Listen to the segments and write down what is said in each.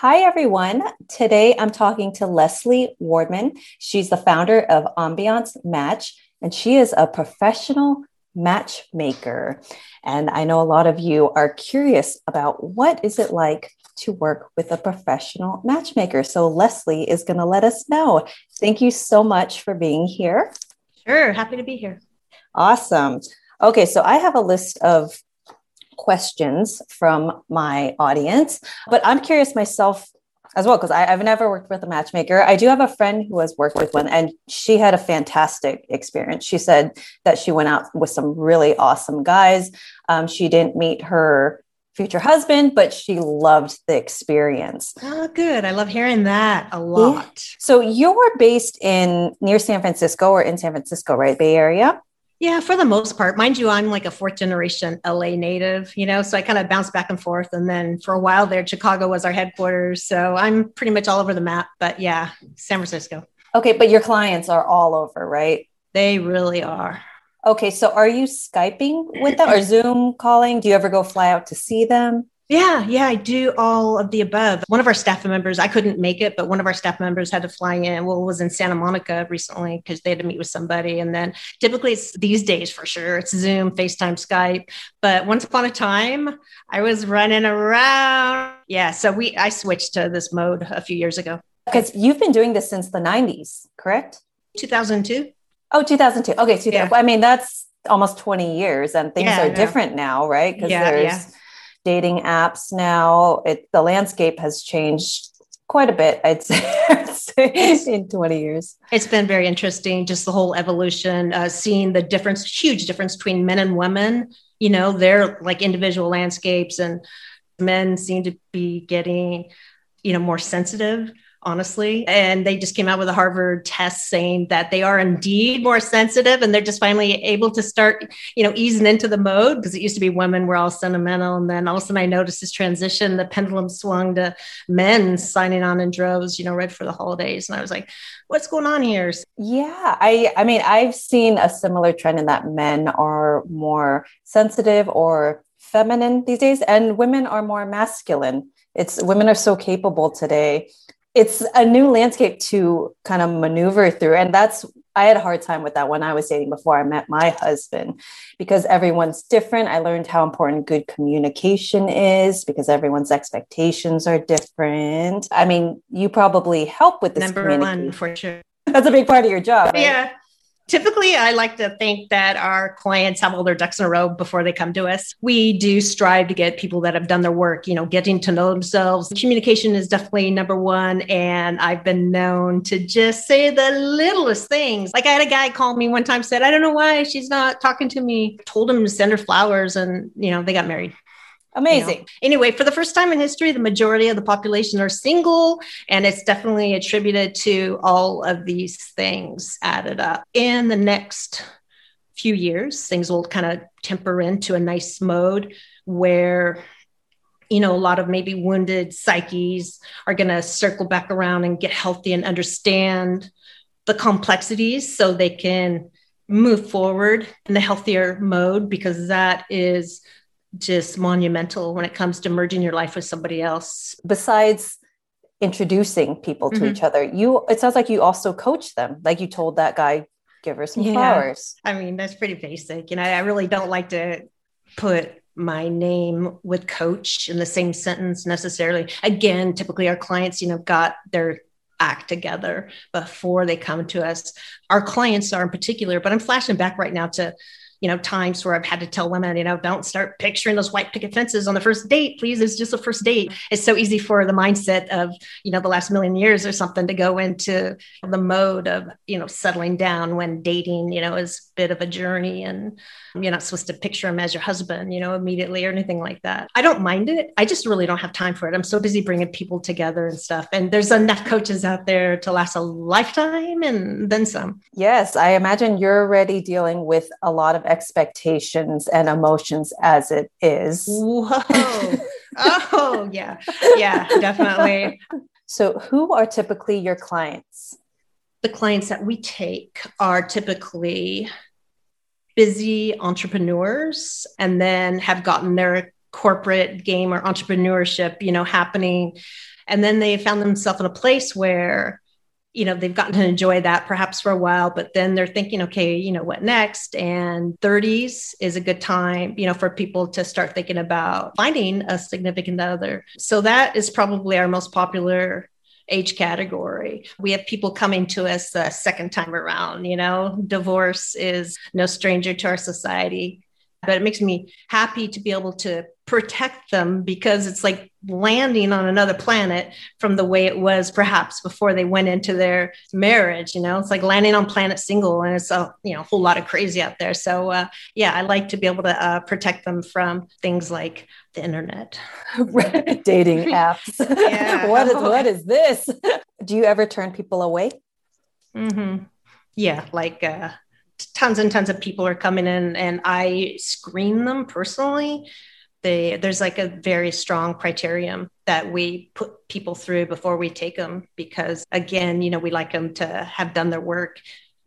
Hi, everyone. Today I'm talking to Leslie Wardman. She's the founder of Ambiance Match, and she is a professional matchmaker. And I know a lot of you are curious about what is it like to work with a professional matchmaker. So Leslie is going to let us know. Thank you so much for being here. Sure, happy to be here. Awesome. Okay, so I have a list of questions from my audience, but I'm curious myself as well because I've never worked with a matchmaker. I do have a friend who has worked with one, and she had a fantastic experience. She said that she went out with some really awesome guys. Um, she didn't meet her future husband, but she loved the experience. Oh, good. I love hearing that a lot. Yeah. So you're based in near San Francisco or in San Francisco, right? Bay Area? Yeah, for the most part. Mind you, I'm like a fourth generation LA native, you know, so I kind of bounce back and forth. And then for a while there, Chicago was our headquarters. So I'm pretty much all over the map. But yeah, San Francisco. Okay, but your clients are all over, right? They really are. Okay, so are you Skyping with them or Zoom calling? Do you ever go fly out to see them? Yeah, yeah, I do all of the above. One of our staff members, I couldn't make it, but one of our staff members had to fly in. Well, was in Santa Monica recently because they had to meet with somebody. And then typically it's these days for sure. It's Zoom, FaceTime, Skype. But once upon a time, I was running around. Yeah, so we I switched to this mode a few years ago. Because you've been doing this since the 90s, correct? 2002. Oh, 2002. Okay, so yeah. I mean that's almost 20 years and things yeah, are different now, right? Because yeah, there's yeah dating apps now. It the landscape has changed quite a bit, I'd say, in 20 years. It's been very interesting, just the whole evolution, uh, seeing the difference, huge difference between men and women. You know, they're like individual landscapes, and men seem to be getting, you know, more sensitive honestly. And they just came out with a Harvard test saying that they are indeed more sensitive and they're just finally able to start, you know, easing into the mode because it used to be women were all sentimental. And then all of a sudden I noticed this transition, the pendulum swung to men signing on in droves, you know, right for the holidays. And I was like, what's going on here? Yeah. I I mean, I've seen a similar trend in that men are more sensitive or feminine these days and women are more masculine it's women are so capable today it's a new landscape to kind of maneuver through. And that's i had a hard time with that when i was dating before i met my husband because everyone's different. I learned how important good communication is because everyone's expectations are different. I mean you probably help with this number one for sure. That's a big part of your job right? yeah typically i like to think that our clients have all their ducks in a row before they come to us. We do strive to get people that have done their work you know getting to know themselves. Communication is definitely number one and i've been known to just say the littlest things. Like i had a guy call me one time said i don't know why she's not talking to me. Told him to send her flowers and you know they got married Amazing. You know? Anyway, for the first time in history, the majority of the population are single, and it's definitely attributed to all of these things added up. In the next few years, things will kind of temper into a nice mode where you know, a lot of maybe wounded psyches are going to circle back around and get healthy and understand the complexities so they can move forward in the healthier mode because that is just monumental when it comes to merging your life with somebody else. Besides introducing people to mm-hmm. each other, you it sounds like you also coach them. Like you told that guy, give her some yeah. flowers. I mean, that's pretty basic. You know, I really don't like to put my name with coach in the same sentence necessarily. Again, typically our clients, you know, got their act together before they come to us. Our clients are in particular, but I'm flashing back right now to you know, times where I've had to tell women, you know, don't start picturing those white picket fences on the first date, please. It's just a first date. It's so easy for the mindset of, you know, the last million years or something to go into the mode of, you know, settling down when dating, you know, is a bit of a journey and you're not supposed to picture him as your husband, you know, immediately or anything like that. I don't mind it. I just really don't have time for it. I'm so busy bringing people together and stuff. And there's enough coaches out there to last a lifetime and then some. Yes. I imagine you're already dealing with a lot of expectations and emotions as it is. Whoa. oh, yeah. Yeah, definitely. So, who are typically your clients? The clients that we take are typically busy entrepreneurs and then have gotten their corporate game or entrepreneurship, you know, happening. And then they found themselves in a place where, you know, they've gotten to enjoy that perhaps for a while, but then they're thinking, okay, you know, what next? And 30s is a good time, you know, for people to start thinking about finding a significant other. So that is probably our most popular age category. We have people coming to us a second time around, you know, divorce is no stranger to our society but it makes me happy to be able to protect them because it's like landing on another planet from the way it was perhaps before they went into their marriage you know? It's like landing on planet single and it's a you know a whole lot of crazy out there. So uh, yeah i like to be able to uh, protect them from things like the internet. Dating apps. What is what is this? Do you ever turn people away? Mm-hmm. yeah like uh tons and tons of people are coming in and I screen them personally. They, there's like a very strong criterion that we put people through before we take them because again you know we like them to have done their work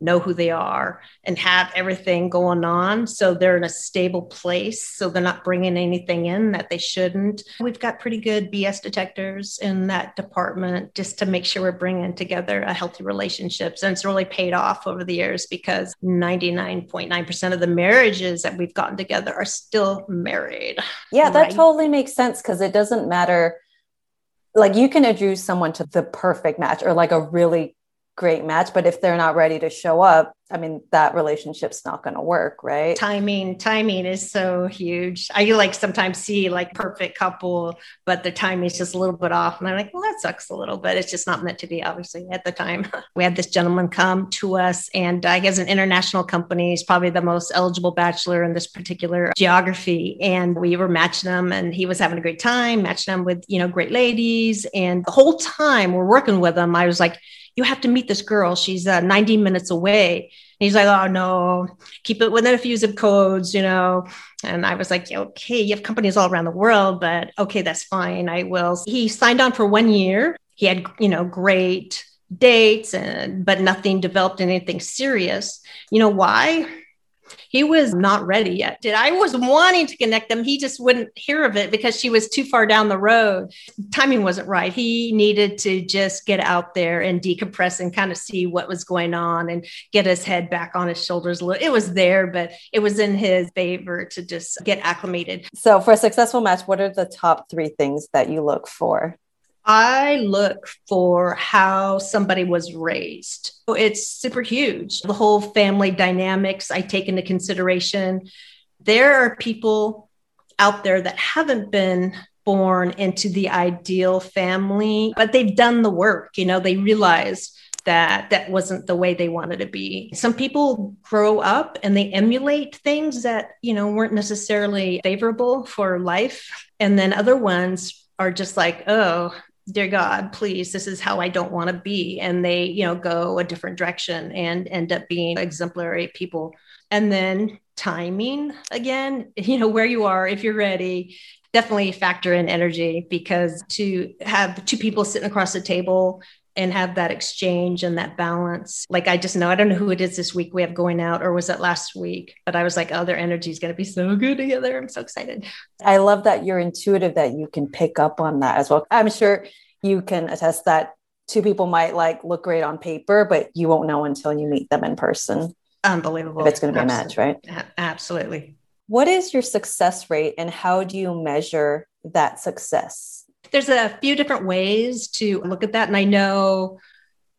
know who they are and have everything going on. So they're in a stable place. So they're not bringing anything in that they shouldn't. We've got pretty good bs detectors in that department just to make sure we're bringing together a healthy relationships. And it's really paid off over the years because 99.9% of the marriages that we've gotten together are still married. Yeah that right? totally makes sense because it doesn't matter. Like you can introduce someone to the perfect match or like a really great match but if they're not ready to show up i mean that relationship's not going to work right? Timing timing is so huge. I like sometimes see like perfect couple but the timing is just a little bit off and i'm like well that sucks a little bit. It's just not meant to be obviously at the time. We had this gentleman come to us and uh, he has an international company. He's probably the most eligible bachelor in this particular geography and we were matching them and he was having a great time matching them with you know great ladies and the whole time we're working with him i was like you have to meet this girl. She's uh, 90 minutes away. And he's like, oh, no, keep it within a few zip codes, you know. And I was like, okay, you have companies all around the world, but okay, that's fine. I will. He signed on for one year. He had, you know, great dates and but nothing developed anything serious. You know why? He was not ready yet. Did I was wanting to connect them. He just wouldn't hear of it because she was too far down the road. Timing wasn't right. He needed to just get out there and decompress and kind of see what was going on and get his head back on his shoulders a little. It was there, but it was in his favor to just get acclimated. So for a successful match, what are the top three things that you look for? I look for how somebody was raised. It's super huge. The whole family dynamics I take into consideration. There are people out there that haven't been born into the ideal family, but they've done the work. You know, they realize that that wasn't the way they wanted to be. Some people grow up and they emulate things that, you know, weren't necessarily favorable for life. And then other ones are just like, oh, dear god please this is how i don't want to be. And they you know go a different direction and end up being exemplary people. And then timing again you know where you are if you're ready definitely factor in energy because to have two people sitting across the table and have that exchange and that balance. Like I just know, I don't know who it is this week we have going out, or was it last week? But I was like, oh, their energy is going to be so good together. I'm so excited. I love that you're intuitive that you can pick up on that as well. I'm sure you can attest that two people might like look great on paper, but you won't know until you meet them in person. Unbelievable. If it's going to be Absolutely. a match, right? Absolutely. What is your success rate and how do you measure that success? There's a few different ways to look at that. And I know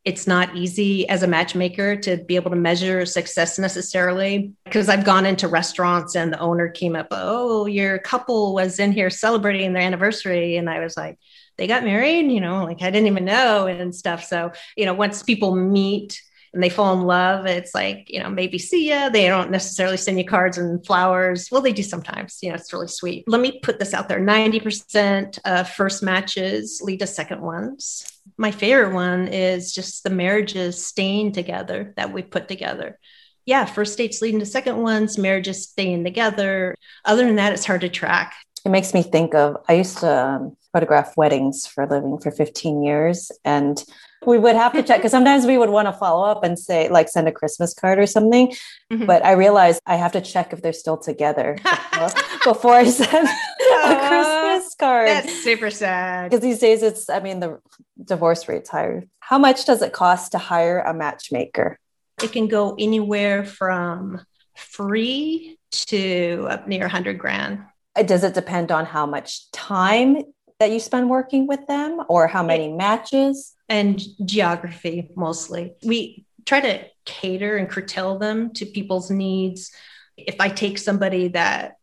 it's not easy as a matchmaker to be able to measure success necessarily because I've gone into restaurants and the owner came up, oh, your couple was in here celebrating their anniversary. And I was like, they got married, you know, like I didn't even know and stuff. So, you know, once people meet, and they fall in love, it's like, you know, maybe see ya. They don't necessarily send you cards and flowers. Well, they do sometimes, you know, it's really sweet. Let me put this out there 90% of first matches lead to second ones. My favorite one is just the marriages staying together that we put together yeah, first dates leading to second ones, marriages staying together. Other than that, it's hard to track. It makes me think of I used to um, photograph weddings for a living for 15 years. And we would have to check because sometimes we would want to follow up and say, like, send a Christmas card or something. Mm-hmm. But I realized I have to check if they're still together before, before I send a Christmas card. That's super sad. Because these days it's, I mean, the divorce rate's higher. How much does it cost to hire a matchmaker? It can go anywhere from free to up near 100 grand. Does it depend on how much time that you spend working with them or how many matches? And geography mostly. We try to cater and curtail them to people's needs. If I take somebody that,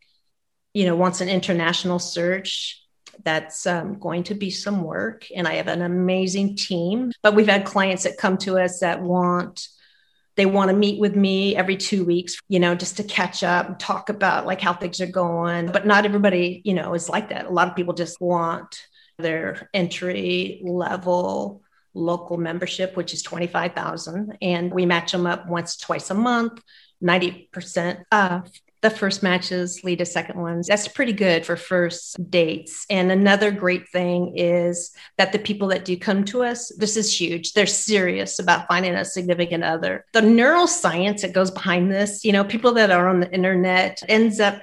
you know, wants an international search, that's um, going to be some work. And I have an amazing team. But we've had clients that come to us that want they want to meet with me every two weeks you know just to catch up and talk about like how things are going. But not everybody you know is like that. A lot of people just want their entry level local membership which is 25000 and we match them up once twice a month 90% off the first matches lead to second ones. That's pretty good for first dates. And another great thing is that the people that do come to us, this is huge. They're serious about finding a significant other. The neuroscience that goes behind this, you know, people that are on the internet ends up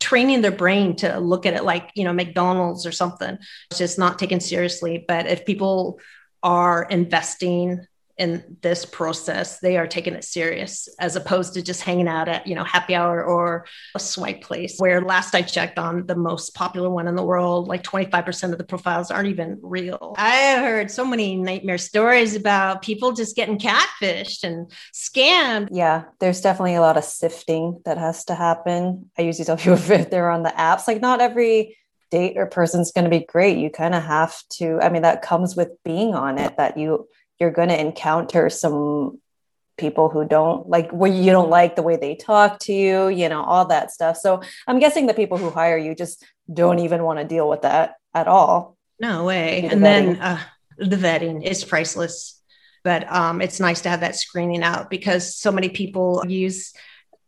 training their brain to look at it like, you know, McDonald's or something. It's just not taken seriously. But if people are investing in this process they are taking it serious as opposed to just hanging out at you know happy hour or a swipe place where last i checked on the most popular one in the world like 25% of the profiles aren't even real. I've heard so many nightmare stories about people just getting catfished and scammed. Yeah there's definitely a lot of sifting that has to happen. I usually tell people if they're on the apps like not every date or person's going to be great. You kind of have to i mean that comes with being on it that you you're going to encounter some people who don't like where you don't like the way they talk to you you know all that stuff. So i'm guessing the people who hire you just don't even want to deal with that at all. No way. And then uh, the vetting is priceless. But um, it's nice to have that screening out because so many people use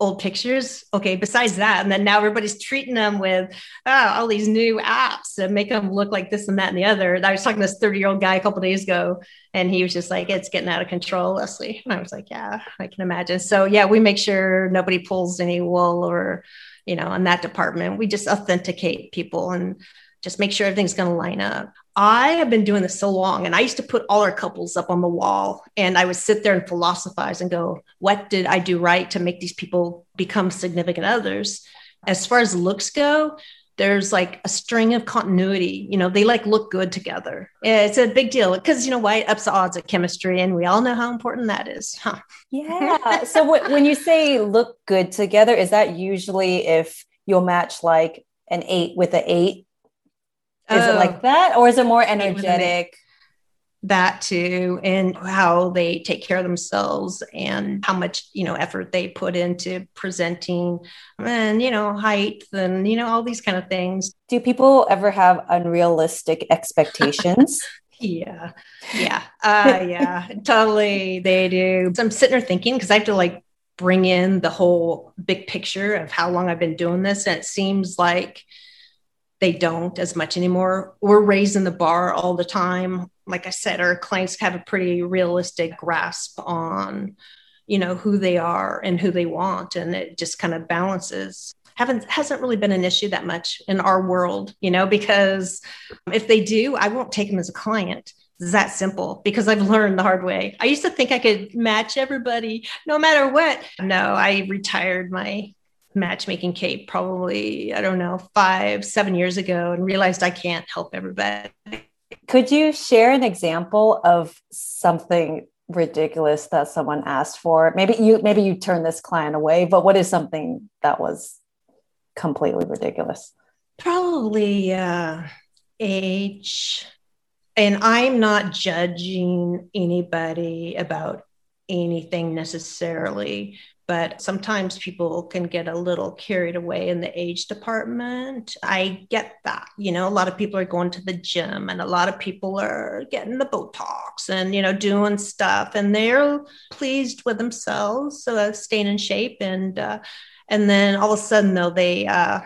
old pictures. Okay, besides that, and then now everybody's treating them with oh, all these new apps that make them look like this and that and the other. I was talking to this 30 year old guy a couple days ago, and he was just like, it's getting out of control, Leslie. And I was like, yeah, I can imagine. So, yeah, we make sure nobody pulls any wool or, you know, in that department. We just authenticate people and just make sure everything's going to line up. I have been doing this so long, and I used to put all our couples up on the wall, and I would sit there and philosophize and go, What did I do right to make these people become significant others? As far as looks go, there's like a string of continuity. You know, they like look good together. It's a big deal because, you know, why it ups the odds of chemistry, and we all know how important that is. Huh? Yeah. so w- when you say look good together, is that usually if you'll match like an eight with an eight is oh, it like that, or is it more energetic? That too, and how they take care of themselves, and how much you know effort they put into presenting, and you know height, and you know all these kind of things. Do people ever have unrealistic expectations? yeah, yeah, uh, yeah, totally. They do. So I'm sitting there thinking because I have to like bring in the whole big picture of how long I've been doing this, and it seems like they don't as much anymore. We're raising the bar all the time. Like I said, our clients have a pretty realistic grasp on, you know, who they are and who they want, and it just kind of balances. Haven't hasn't really been an issue that much in our world, you know, because if they do, I won't take them as a client. It's that simple because I've learned the hard way. I used to think I could match everybody no matter what. No, I retired my matchmaking cape probably, I don't know, five, seven years ago and realized I can't help everybody. Could you share an example of something ridiculous that someone asked for? Maybe you maybe you turn this client away, but what is something that was completely ridiculous? Probably uh, age. And I'm not judging anybody about anything necessarily, but sometimes people can get a little carried away in the age department. I get that. You know, a lot of people are going to the gym and a lot of people are getting the Botox and, you know, doing stuff and they're pleased with themselves, so staying in shape. And, uh, and then all of a sudden, though, they, uh,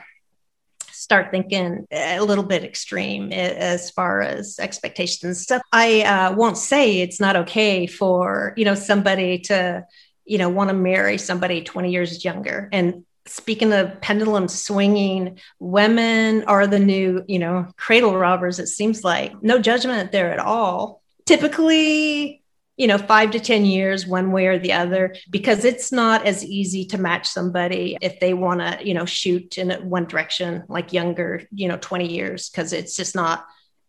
start thinking a little bit extreme as far as expectations and stuff. I uh, won't say it's not okay for you know somebody to you know want to marry somebody 20 years younger and speaking of pendulum swinging, women are the new, you know, cradle robbers, it seems like. No judgment there at all. Typically, you know, five to 10 years, one way or the other, because it's not as easy to match somebody if they want to, you know, shoot in one direction, like younger, you know, 20 years, because it's just not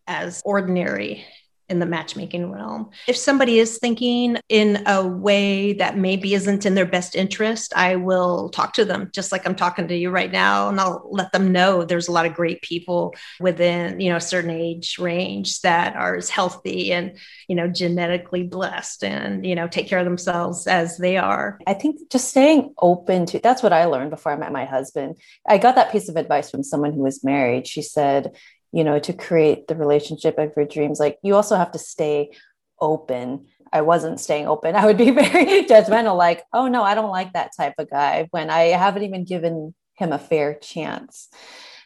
as ordinary in the matchmaking realm. If somebody is thinking in a way that maybe isn't in their best interest, I will talk to them just like I'm talking to you right now and I'll let them know there's a lot of great people within, you know, a certain age range that are as healthy and, you know, genetically blessed and, you know, take care of themselves as they are. I think just staying open to that's what I learned before I met my husband. I got that piece of advice from someone who was married. She said, you know, to create the relationship of your dreams, like you also have to stay open. I wasn't staying open. I would be very judgmental, like, oh no, I don't like that type of guy when I haven't even given him a fair chance.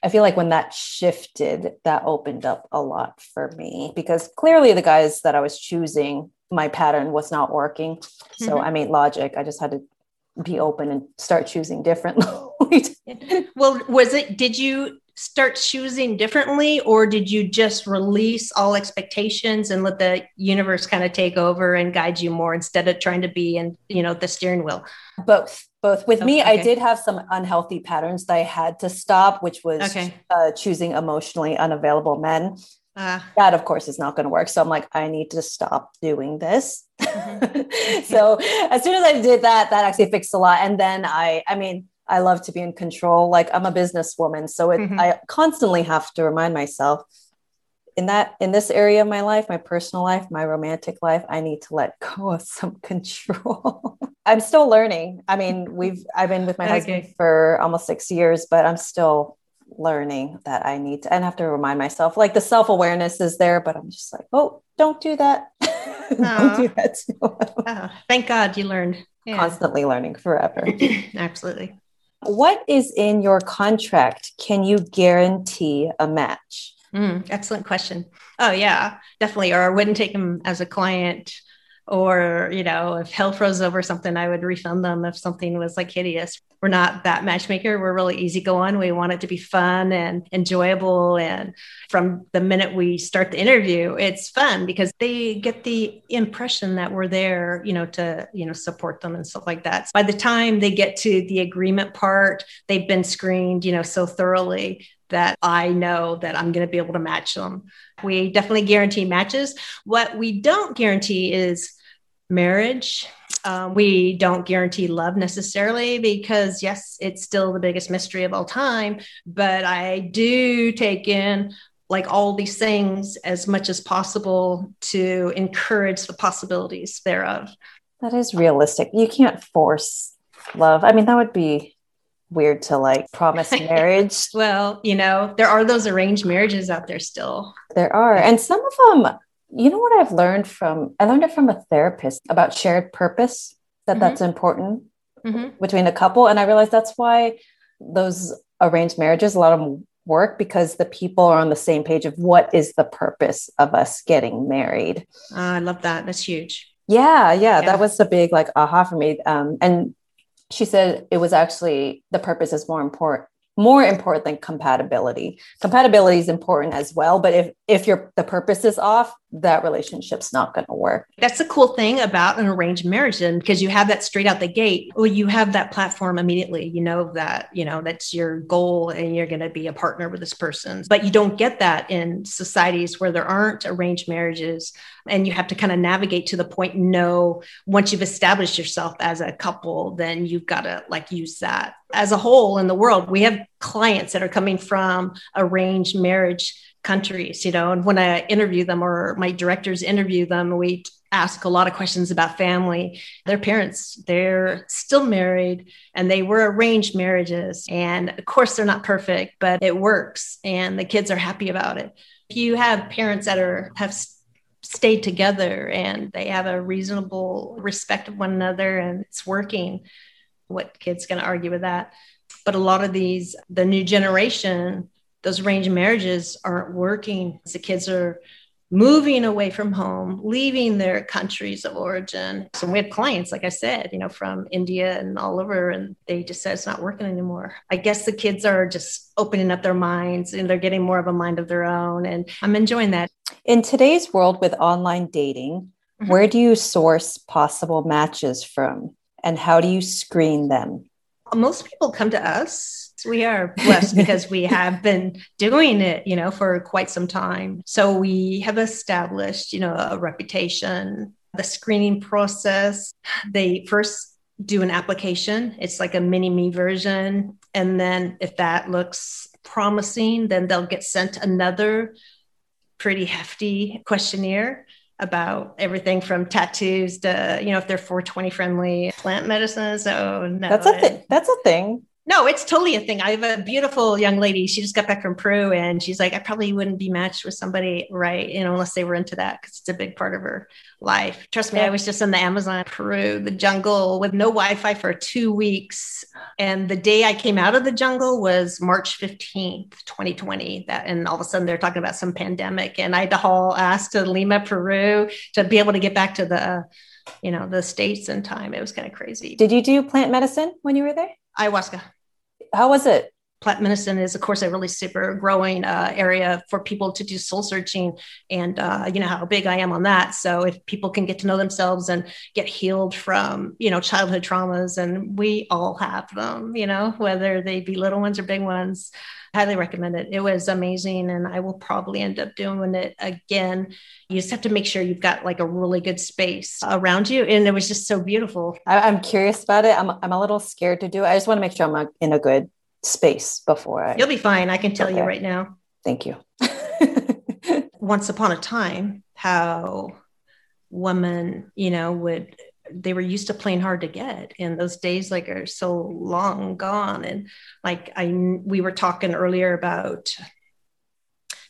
I feel like when that shifted, that opened up a lot for me because clearly the guys that I was choosing, my pattern was not working. So mm-hmm. I made logic. I just had to be open and start choosing differently. well, was it, did you start choosing differently or did you just release all expectations and let the universe kind of take over and guide you more instead of trying to be in you know the steering wheel? Both both. With me i did have some unhealthy patterns that i had to stop which was okay. uh, choosing emotionally unavailable men. Uh, that of course is not going to work. So i'm like i need to stop doing this. Mm-hmm. so as soon as i did that that actually fixed a lot. And then i i mean I love to be in control. Like I'm a businesswoman, so it, mm-hmm. I constantly have to remind myself in that in this area of my life, my personal life, my romantic life, I need to let go of some control. I'm still learning. I mean, we've I've been with my okay. husband for almost 6 years, but I'm still learning that I need to and have to remind myself like the self-awareness is there, but I'm just like, "Oh, don't do that." don't do that. oh, thank God you learned. Yeah. Constantly learning forever. Absolutely. What is in your contract? Can you guarantee a match? Mm, excellent question. Oh, yeah, definitely. Or I wouldn't take them as a client or you know if hell froze over something i would refund them if something was like hideous. We're not that matchmaker. We're really easygoing. We want it to be fun and enjoyable. And from the minute we start the interview it's fun because they get the impression that we're there you know to you know support them and stuff like that. So by the time they get to the agreement part they've been screened you know so thoroughly that I know that I'm going to be able to match them. We definitely guarantee matches. What we don't guarantee is marriage. Um, we don't guarantee love necessarily because, yes, it's still the biggest mystery of all time. But I do take in like all these things as much as possible to encourage the possibilities thereof. That is realistic. You can't force love. I mean, that would be weird to like promise marriage. well, you know, there are those arranged marriages out there still. There are. And some of them, you know what I've learned from I learned it from a therapist about shared purpose that mm-hmm. that's important mm-hmm. between a couple and I realized that's why those arranged marriages a lot of them work because the people are on the same page of what is the purpose of us getting married. Uh, I love that. That's huge. Yeah, yeah, yeah, that was a big like aha for me. Um, and she said it was actually the purpose is more important more important than compatibility. Compatibility is important as well, but if if your the purpose is off, that relationship's not going to work. That's the cool thing about an arranged marriage and because you have that straight out the gate. Well, you have that platform immediately. You know that, you know, that's your goal and you're going to be a partner with this person. But you don't get that in societies where there aren't arranged marriages and you have to kind of navigate to the point no once you've established yourself as a couple, then you've got to like use that. As a whole in the world, we have clients that are coming from arranged marriage countries, you know, and when I interview them or my directors interview them, we ask a lot of questions about family. Their parents, they're still married and they were arranged marriages. And of course, they're not perfect, but it works and the kids are happy about it. If you have parents that are, have stayed together and they have a reasonable respect of one another and it's working, what kid's going to argue with that? But a lot of these, the new generation, those arranged marriages aren't working. The kids are moving away from home, leaving their countries of origin. So we have clients, like I said, you know, from India and all over, and they just said it's not working anymore. I guess the kids are just opening up their minds and they're getting more of a mind of their own. And I'm enjoying that. In today's world with online dating, mm-hmm. where do you source possible matches from and how do you screen them? Most people come to us we are blessed because we have been doing it, you know, for quite some time. So we have established, you know, a reputation, the screening process. They first do an application. It's like a mini me version. And then if that looks promising, then they'll get sent another pretty hefty questionnaire about everything from tattoos to you know if they're 420 friendly plant medicines. so no that's a th- that's a thing no, it's totally a thing. I have a beautiful young lady. She just got back from Peru and she's like, I probably wouldn't be matched with somebody, right? You know, unless they were into that because it's a big part of her life. Trust me, I was just in the Amazon, Peru, the jungle with no Wi Fi for two weeks. And the day I came out of the jungle was March 15th, 2020. That, and all of a sudden they're talking about some pandemic. And I had to haul ass to Lima, Peru to be able to get back to the, you know, the States in time. It was kind of crazy. Did you do plant medicine when you were there? Ayahuasca. How was it? Plant medicine is, of course, a really super growing uh, area for people to do soul searching. And uh, you know how big I am on that. So if people can get to know themselves and get healed from, you know, childhood traumas, and we all have them, you know, whether they be little ones or big ones, highly recommend it. It was amazing, and I will probably end up doing it again. You just have to make sure you've got like a really good space around you, and it was just so beautiful. I, am curious about it. I'm I'm a little scared to do it. I just want to make sure I'm in a good space before I. You'll be fine. I can tell okay. you right now. Thank you. Once upon a time, how women, you know, would they were used to playing hard to get and those days like are so long gone and like i we were talking earlier about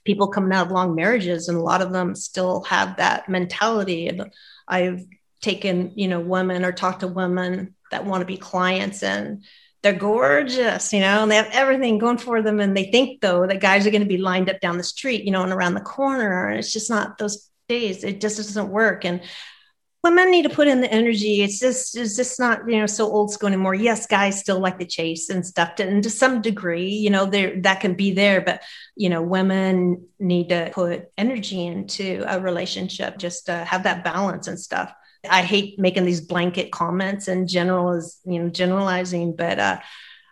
people coming out of long marriages and a lot of them still have that mentality and i've taken you know women or talked to women that want to be clients and they're gorgeous, you know, and they have everything going for them. And they think though that guys are going to be lined up down the street, you know, and around the corner. And it's just not those days. It just doesn't work. And women need to put in the energy. It's just it's just not you know so old school anymore. Yes, guys still like the chase and stuff, and to some degree, you know, there that can be there, but you know, women need to put energy into a relationship, just to have that balance and stuff. I hate making these blanket comments and general is you know generalizing, but uh,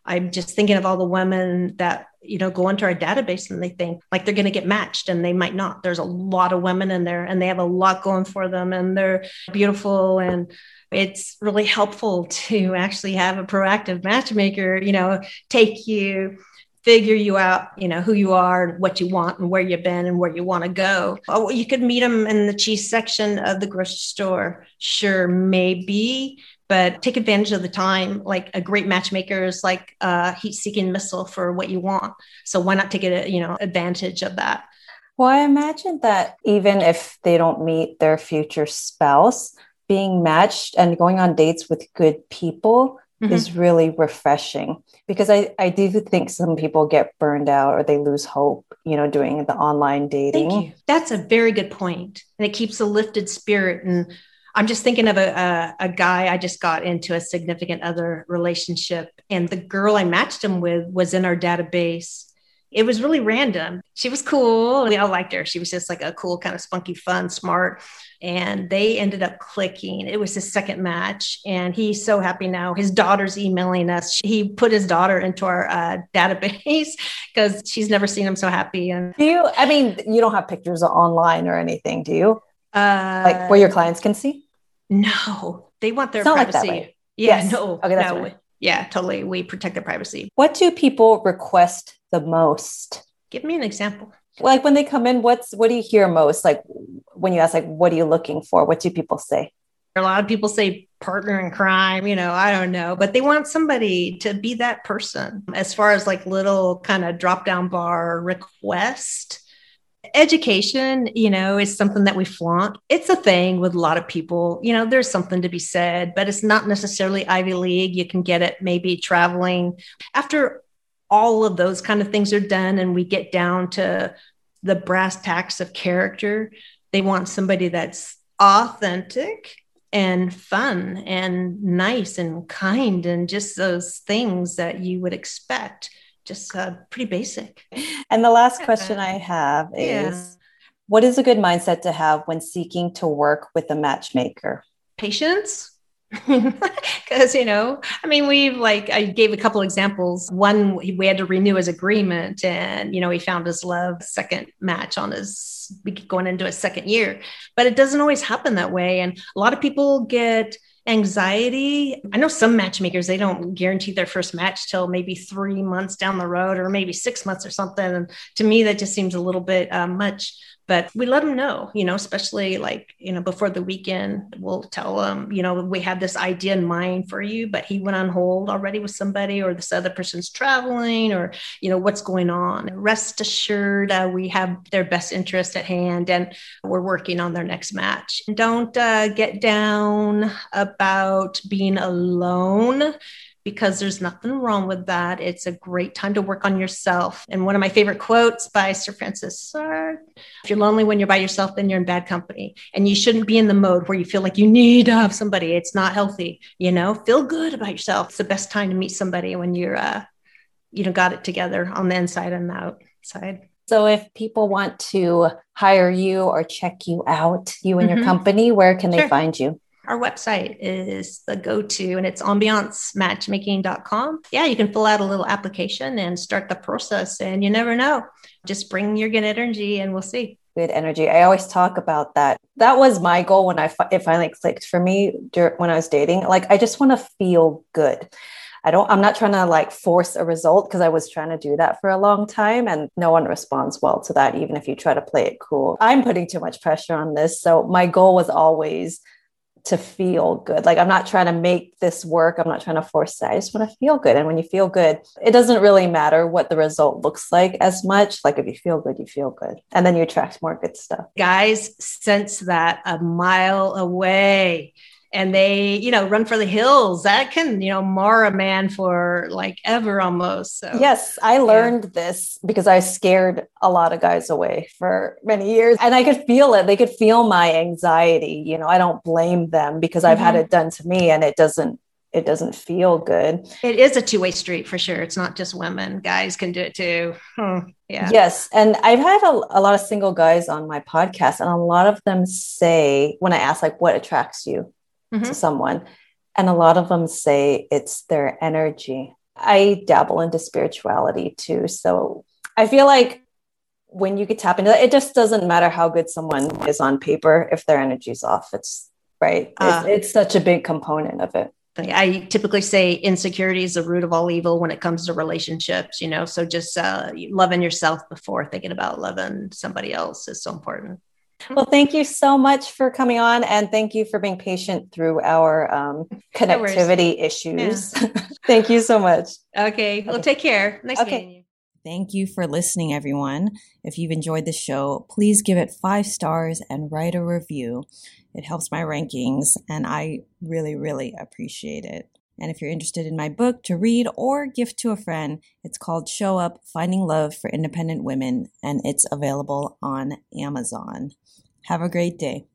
I'm just thinking of all the women that you know go into our database and they think like they're going to get matched and they might not. There's a lot of women in there and they have a lot going for them and they're beautiful and it's really helpful to actually have a proactive matchmaker you know take you figure you out you know who you are and what you want and where you've been and where you want to go oh, you could meet them in the cheese section of the grocery store sure maybe but take advantage of the time. Like a great matchmaker is like a heat-seeking missile for what you want. So why not take it, you know, advantage of that? Well, I imagine that even if they don't meet their future spouse, being matched and going on dates with good people mm-hmm. is really refreshing because I, I do think some people get burned out or they lose hope, you know, doing the online dating. Thank you. That's a very good point. And it keeps a lifted spirit and I'm just thinking of a, a, a, guy I just got into a significant other relationship, and the girl I matched him with was in our database. It was really random. She was cool. We all liked her. She was just like a cool, kind of spunky, fun, smart. And they ended up clicking. It was his second match. And he's so happy now. His daughter's emailing us. He put his daughter into our uh, database because she's never seen him so happy. And do you, I mean, you don't have pictures online or anything, do you? Uh, like where your clients can see? No, they want their privacy. Like yeah, yes. no, okay, that's no, yeah, totally. We protect their privacy. What do people request the most? Give me an example. Like when they come in, what's what do you hear most? Like when you ask, like, what are you looking for? What do people say? A lot of people say partner in crime, you know, I don't know, but they want somebody to be that person. As far as like little kind of drop down bar request, education, you know, is something that we flaunt. It's a thing with a lot of people. You know, there's something to be said, but it's not necessarily Ivy League. You can get it maybe traveling. After all of those kind of things are done and we get down to the brass tacks of character, They want somebody that's authentic and fun and nice and kind and just those things that you would expect. Just uh, pretty basic. And the last question I have is yeah. what is a good mindset to have when seeking to work with a matchmaker? Patience because you know i mean we've like i gave a couple examples one we had to renew his agreement and you know he found his love second match on his going into a second year but it doesn't always happen that way and a lot of people get anxiety. I know some matchmakers they don't guarantee their first match till maybe three months down the road or maybe six months or something. And to me that just seems a little bit uh, much but we let them know you know especially like you know before the weekend we'll tell them you know we have this idea in mind for you but he went on hold already with somebody or this other person's traveling or you know what's going on. Rest assured uh, we have their best interest at hand and we're working on their next match. Don't uh, get down about being alone because there's nothing wrong with that. It's a great time to work on yourself. And one of my favorite quotes by Sir Francis Sartre if you're lonely when you're by yourself, then you're in bad company. And you shouldn't be in the mode where you feel like you need to have somebody. It's not healthy. You know, feel good about yourself. It's the best time to meet somebody when you're, uh, you know, got it together on the inside and the outside. So if people want to hire you or check you out, you and mm-hmm. your company, where can sure. they find you? Our website is the go-to and it's ambiancematchmaking.com. Yeah, you can fill out a little application and start the process and you never know. Just bring your good energy and we'll see. Good energy. I always talk about that. That was my goal when I fi- it finally clicked for me during, when I was dating. Like I just want to feel good. I don't, I'm not trying to like force a result because I was trying to do that for a long time and no one responds well to that, even if you try to play it cool. I'm putting too much pressure on this. So my goal was always to feel good. Like I'm not trying to make this work. I'm not trying to force it. I just want to feel good. And when you feel good, it doesn't really matter what the result looks like as much. Like if you feel good, you feel good. And then you attract more good stuff. Guys sense that a mile away and they, you know, run for the hills. That can, you know, mar a man for like ever almost. So, yes, I learned yeah. this because I scared a lot of guys away for many years and I could feel it. They could feel my anxiety. You know, I don't blame them because I've mm-hmm. had it done to me and it doesn't it doesn't feel good. It is a two-way street for sure. It's not just women. Guys can do it too. Hmm. Yeah. Yes. And I've had a, a, lot of single guys on my podcast, and a lot of them say, when I ask, like, what attracts you? Mm-hmm. to someone. And a lot of them say it's their energy. I dabble into spirituality too. So I feel like when you get tap into that, it just doesn't matter how good someone is on paper if their energy's off. It's right. Uh, it's, it's such a big component of it. I typically say insecurity is the root of all evil when it comes to relationships, you know. So just uh, loving yourself before thinking about loving somebody else is so important. Well, thank you so much for coming on and thank you for being patient through our um, connectivity no issues. Yeah. thank you so much. Okay. Well, take care. Nice okay. meeting you. Thank you for listening, everyone. If you've enjoyed the show, please give it five stars and write a review. It helps my rankings, and I really, really appreciate it. And if you're interested in my book to read or gift to a friend, it's called Show Up Finding Love for Independent Women, and it's available on Amazon. Have a great day.